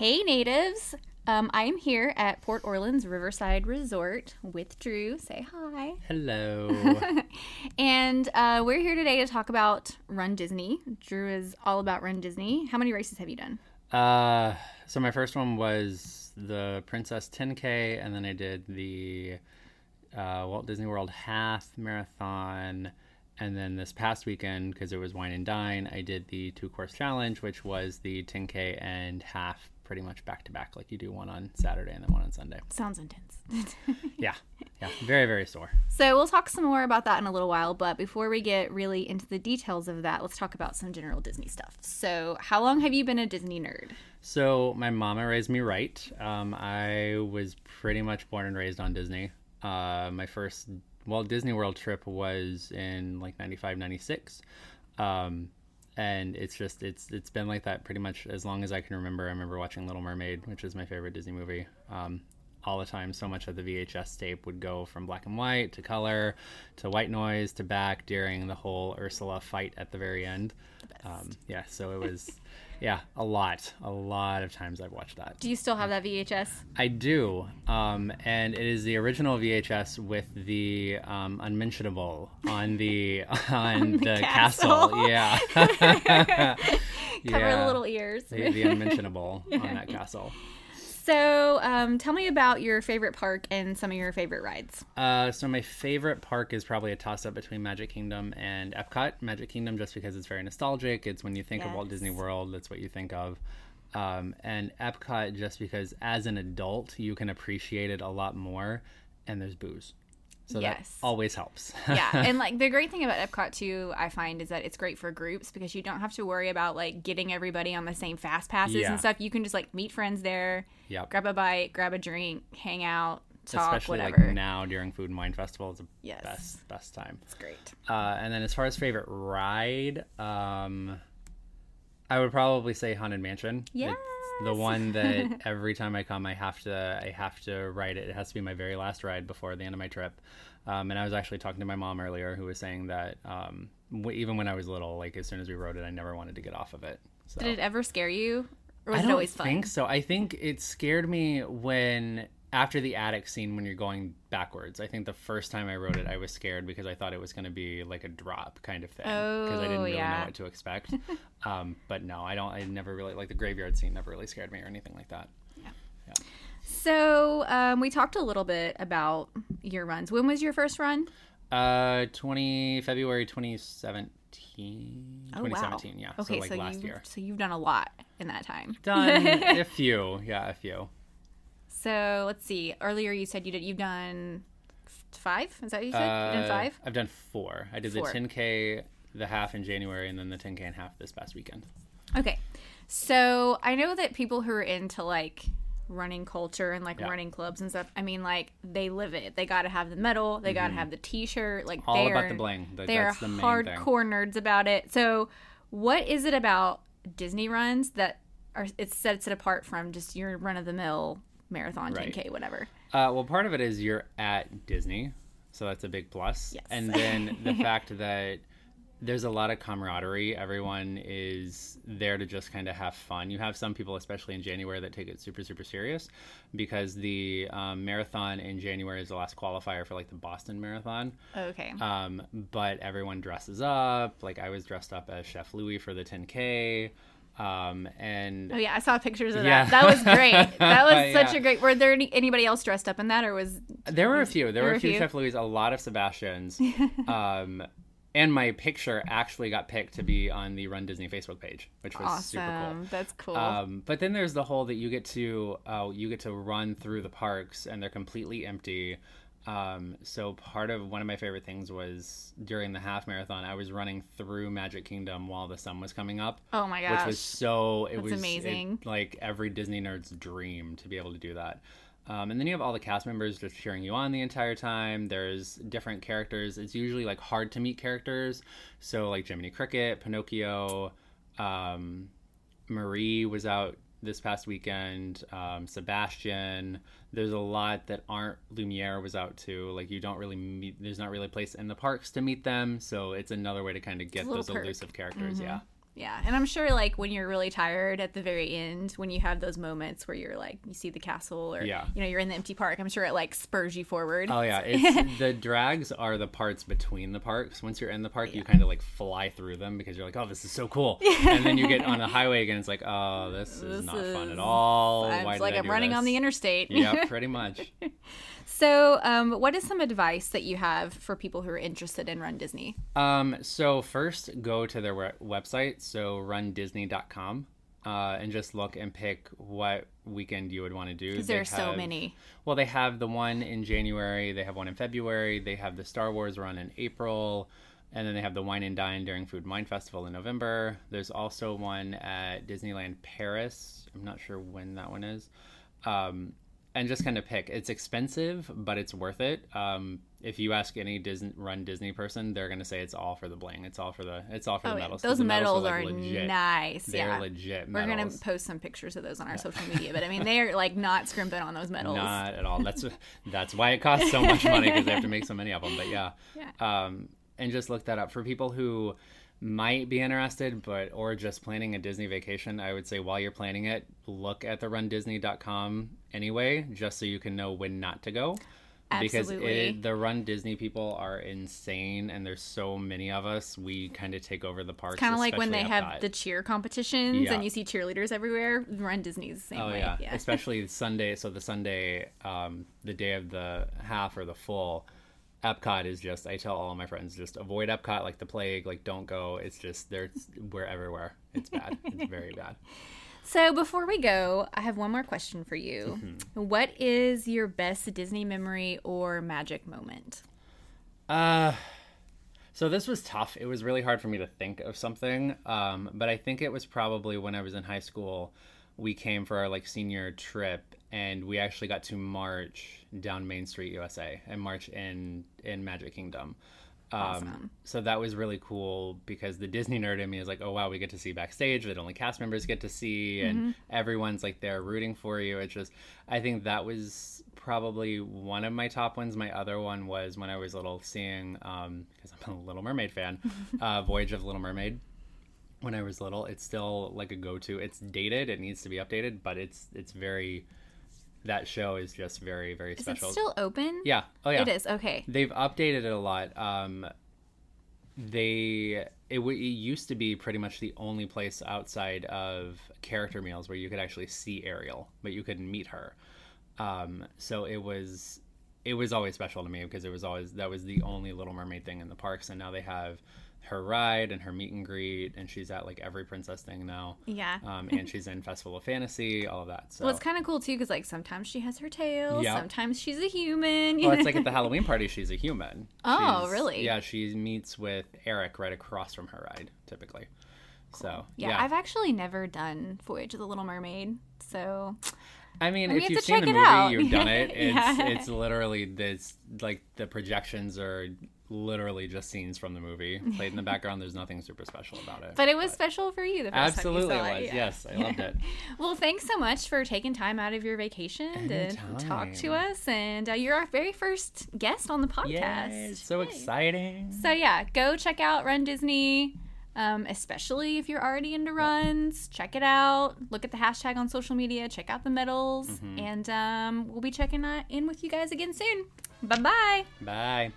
Hey, natives. Um, I am here at Port Orleans Riverside Resort with Drew. Say hi. Hello. And uh, we're here today to talk about Run Disney. Drew is all about Run Disney. How many races have you done? uh, so my first one was the Princess 10K, and then I did the uh, Walt Disney World Half Marathon. And then this past weekend, because it was Wine and Dine, I did the two course challenge, which was the 10K and half pretty much back to back, like you do one on Saturday and then one on Sunday. Sounds intense. Yeah. Yeah. Very, very sore. so we'll talk some more about that in a little while. But before we get really into the details of that, let's talk about some general Disney stuff. So, how long have you been a Disney nerd? So my mama raised me right. Um, I was pretty much born and raised on Disney. Uh, my first Walt Disney World trip was in like 95, 96. Um, and it's just it's it's been like that pretty much as long as I can remember. I remember watching Little Mermaid, which is my favorite Disney movie. Um, all the time, so much of the VHS tape would go from black and white to color to white noise to back during the whole Ursula fight at the very end. Um, yeah, so it was, yeah, a lot, a lot of times I've watched that. Do you still have that VHS? I do, um, and it is the original VHS with the um, unmentionable on the on, the, castle. castle. Yeah, Cover the little ears. the, the unmentionable on that castle. So, um, tell me about your favorite park and some of your favorite rides. Uh, so my favorite park is probably a toss up between Magic Kingdom and Epcot. Magic Kingdom just because it's very nostalgic. It's when you think of Walt Disney World, that's what you think of. Um, and Epcot just because as an adult you can appreciate it a lot more, and there's booze, so Yes. that always helps. yeah, and like the great thing about Epcot too, I find is that it's great for groups because you don't have to worry about like getting everybody on the same fast passes Yeah. and stuff. You can just like meet friends there, yep. grab a bite, grab a drink, hang out, talk, Especially whatever. like now during Food and Wine Festival, it's the Yes. best best time. it's great. Uh, and then as far as favorite ride, um, I would probably say Haunted Mansion. It's the one that every time I come, I have to I have to ride it. It has to be my very last ride before the end of my trip. Um, and I was actually talking to my mom earlier, who was saying that um, w- even when I was little, like as soon as we rode it, I never wanted to get off of it. So. Did it ever scare you, or was I it don't always fun? think so. I think it scared me when after the attic scene when you're going backwards. I think the first time I wrote it, I was scared because I thought it was going to be like a drop kind of thing because I didn't Oh, really yeah. know what to expect. um, but no, I don't. I never really like the graveyard scene. Never really scared me or anything like that. Yeah. So um, we talked a little bit about your runs. When was your first run? Uh, twenty February twenty seventeen. Oh, Twenty wow. seventeen. Yeah. Okay, so like so last you've, year. so you've done a lot in that time. Done a few. Yeah, a few. So let's see. Earlier you said you did. You've done five. Is that what you said? You've done Uh, five. I've done four. I did Four. the 10k, the half in January, and then the 10k and half this past weekend. Okay. So I know that people who are into like running culture and like Yeah. running clubs and stuff. I mean, like they live it. They got to have the medal. They got to have the T-shirt. Like Mm-hmm. All about the bling. Like, They're that's the main hardcore nerds about it. So, what is it about Disney runs that are it sets it apart from just your run of the mill marathon, Right. 10k, whatever? Uh, well, part of it is you're at Disney, so that's a big plus. Yes. And then the fact that there's a lot of camaraderie. Everyone is there to just kind of have fun. You have some people, especially in January, that take it super, super serious because the um, marathon in January is the last qualifier for like the Boston Marathon. Okay. Um, but everyone dresses up. Like I was dressed up as Chef Louis for the 10K. Um, and Oh yeah, I saw pictures of Yeah. that. That was great. That was such Yeah. a great. Were there any, anybody else dressed up in that, or was There were a few. There, There were a few few? Chef Louis, a lot of Sebastians. um, and my picture actually got picked to be on the Run Disney Facebook page, which was super cool. That's cool. Um, but then there's the whole that you get to uh, you get to run through the parks and they're completely empty. Um, so part of one of my favorite things was during the half marathon, I was running through Magic Kingdom while the sun was coming up, oh my gosh! which was so it That's was it- amazing. like every Disney nerd's dream to be able to do that. Um, and then you have all the cast members just cheering you on the entire time. There's different characters. It's usually like hard to meet characters. So like Jiminy Cricket, Pinocchio, um, Marie was out this past weekend. Um, Sebastian. There's a lot that aren't. Lumiere was out too. Like you don't really meet. There's not really a place in the parks to meet them. So it's another way to kind of get those perk. elusive characters. Mhm. Yeah. Yeah, and I'm sure like when you're really tired at the very end, when you have those moments where you're like you see the castle or Yeah. you know you're in the empty park, I'm sure it like spurs you forward. Oh yeah, it's the drags are the parts between the parks. Once you're in the park, you kind of like fly through them because you're like, oh, this is so cool. And then you get on the highway again, it's like, oh, this is This not fun at all. it's like I'm running on the interstate. yeah, pretty much. So, um, what is some advice that you have for people who are interested in Run Disney? Um, so first, go to their we- website, so rundisney.com, uh, and just look and pick what weekend you would want to do. Because there are so many. Well, they have the one in January, they have one in February, they have the Star Wars run in April, and then they have the Wine and Dine during Food and Wine Festival in November. There's also one at Disneyland Paris. I'm not sure when that one is. Um, and just kind of pick. It's expensive, but it's worth it. Um, if you ask any Disney run Disney person, they're gonna say it's all for the bling. It's all for the. It's all for Oh, the medals. those the medals like, are legit. nice. They're yeah, legit we're gonna post some pictures of those on our social media. But I mean, they are like not scrimping on those medals. Not at all. That's that's why it costs so much money because they have to make so many of them. But yeah, Yeah. Um, and just look that up for people who might be interested, but or just planning a Disney vacation. I would say while you're planning it, look at the RunDisney.com anyway, just so you can know when not to go. Because Absolutely. it, the Run Disney people are insane, and there's so many of us. We kind of take over the parks. Kind of like when they have the cheer competitions Yeah. and you see cheerleaders everywhere. Run Disney's the same Oh way. yeah. yeah. especially Sunday. So the Sunday, um, the day of the half or the full, Epcot is just. I tell all my friends just avoid Epcot like the plague. Like don't go. It's just they're we're everywhere. It's bad. it's very bad. So before we go, I have one more question for you. Mm-hmm. What is your best Disney memory or magic moment? Uh, so this was tough. It was really hard for me to think of something. Um, but I think it was probably when I was in high school. We came for our like senior trip, and we actually got to march down Main Street, USA, and march in in Magic Kingdom. Um, Awesome. So that was really cool because the Disney nerd in me is like, oh wow, we get to see backstage that only cast members get to see, and everyone's like there rooting for you. It's just, I think that was probably one of my top ones. My other one was when I was little, seeing because I'm a Little Mermaid fan, uh, Voyage of Little Mermaid. When I was little, it's still like a go-to. It's dated; it needs to be updated, but it's it's very. That show is just very very Is special. Is it still open? yeah. Oh yeah. It is. Okay. They've updated it a lot. Um, they it, w- it used to be pretty much the only place outside of character meals where you could actually see Ariel, but you couldn't meet her. Um, so it was it was always special to me because it was always that was the only Little Mermaid thing in the parks, and now they have her ride and her meet and greet, and she's at like every princess thing now. Yeah. Um, and she's in Festival of Fantasy, all of that. So well, it's kind of cool too because like sometimes she has her tail, Yeah. sometimes she's a human. Well, it's like at the Halloween party, she's a human. Oh, She's- really? Yeah, she meets with Eric right across from her ride, typically. So, yeah, yeah. I've actually never done Voyage of the Little Mermaid, so I mean, if you've seen the movie, you've done it. It's Yeah. it's literally this like the projections are literally just scenes from the movie played in the background. There's nothing super special about it. but it was special for you the first absolutely time saw it was. it. yeah. Yes, I loved it. Well, thanks so much for taking time out of your vacation to talk to us, and uh, you're our very first guest on the podcast. Yay, so Yay. exciting. So yeah, go check out Run Disney. Um, especially if you're already into runs, check it out. Look at the hashtag on social media. Check out the medals, Mm-hmm. and um, we'll be checking in with you guys again soon. Bye bye. Bye.